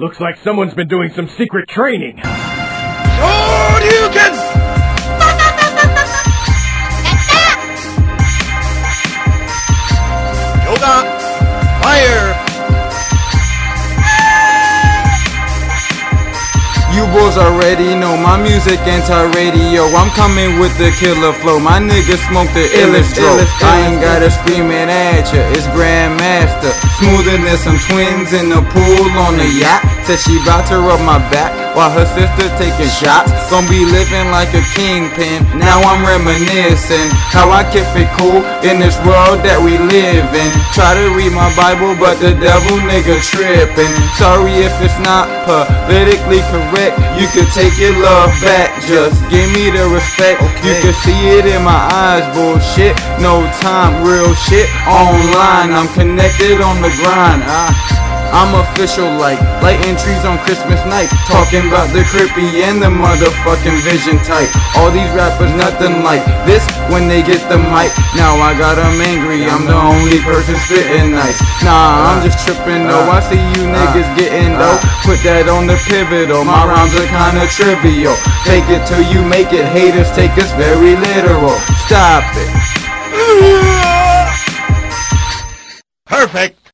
Looks like someone's been doing some secret training. Shoryuken! Yoga! Fire! You boys already know my music anti-radio. I'm coming with the killer flow. My niggas smoke the illest dope. I ain't gotta scream it at ya. It's Grandmaster. Smoother than some twins in the pool on the yacht. Said she bout to rub my back while her sister taking shots. Gonna be living like a kingpin. Now I'm reminiscing how I kept it cool in this world that we live in. Try to read my Bible, but the devil nigga tripping. Sorry if it's not politically correct. You can take your love back. Just give me the respect. You can see it in my eyes. Bullshit, no time, real shit online. I'm connected on the grind. I, I'm official like lighting trees on Christmas night. Talking about the creepy and the motherfucking vision type. All these rappers nothing like this when they get the mic. Now I got 'em angry. I'm the only person spitting nice. Nah, I'm just tripping though. I see you niggas getting dough. Put that on the pivotal. My rhymes are kinda trivial. Fake it till you make it. Haters take us very literal. Stop it. Perfect!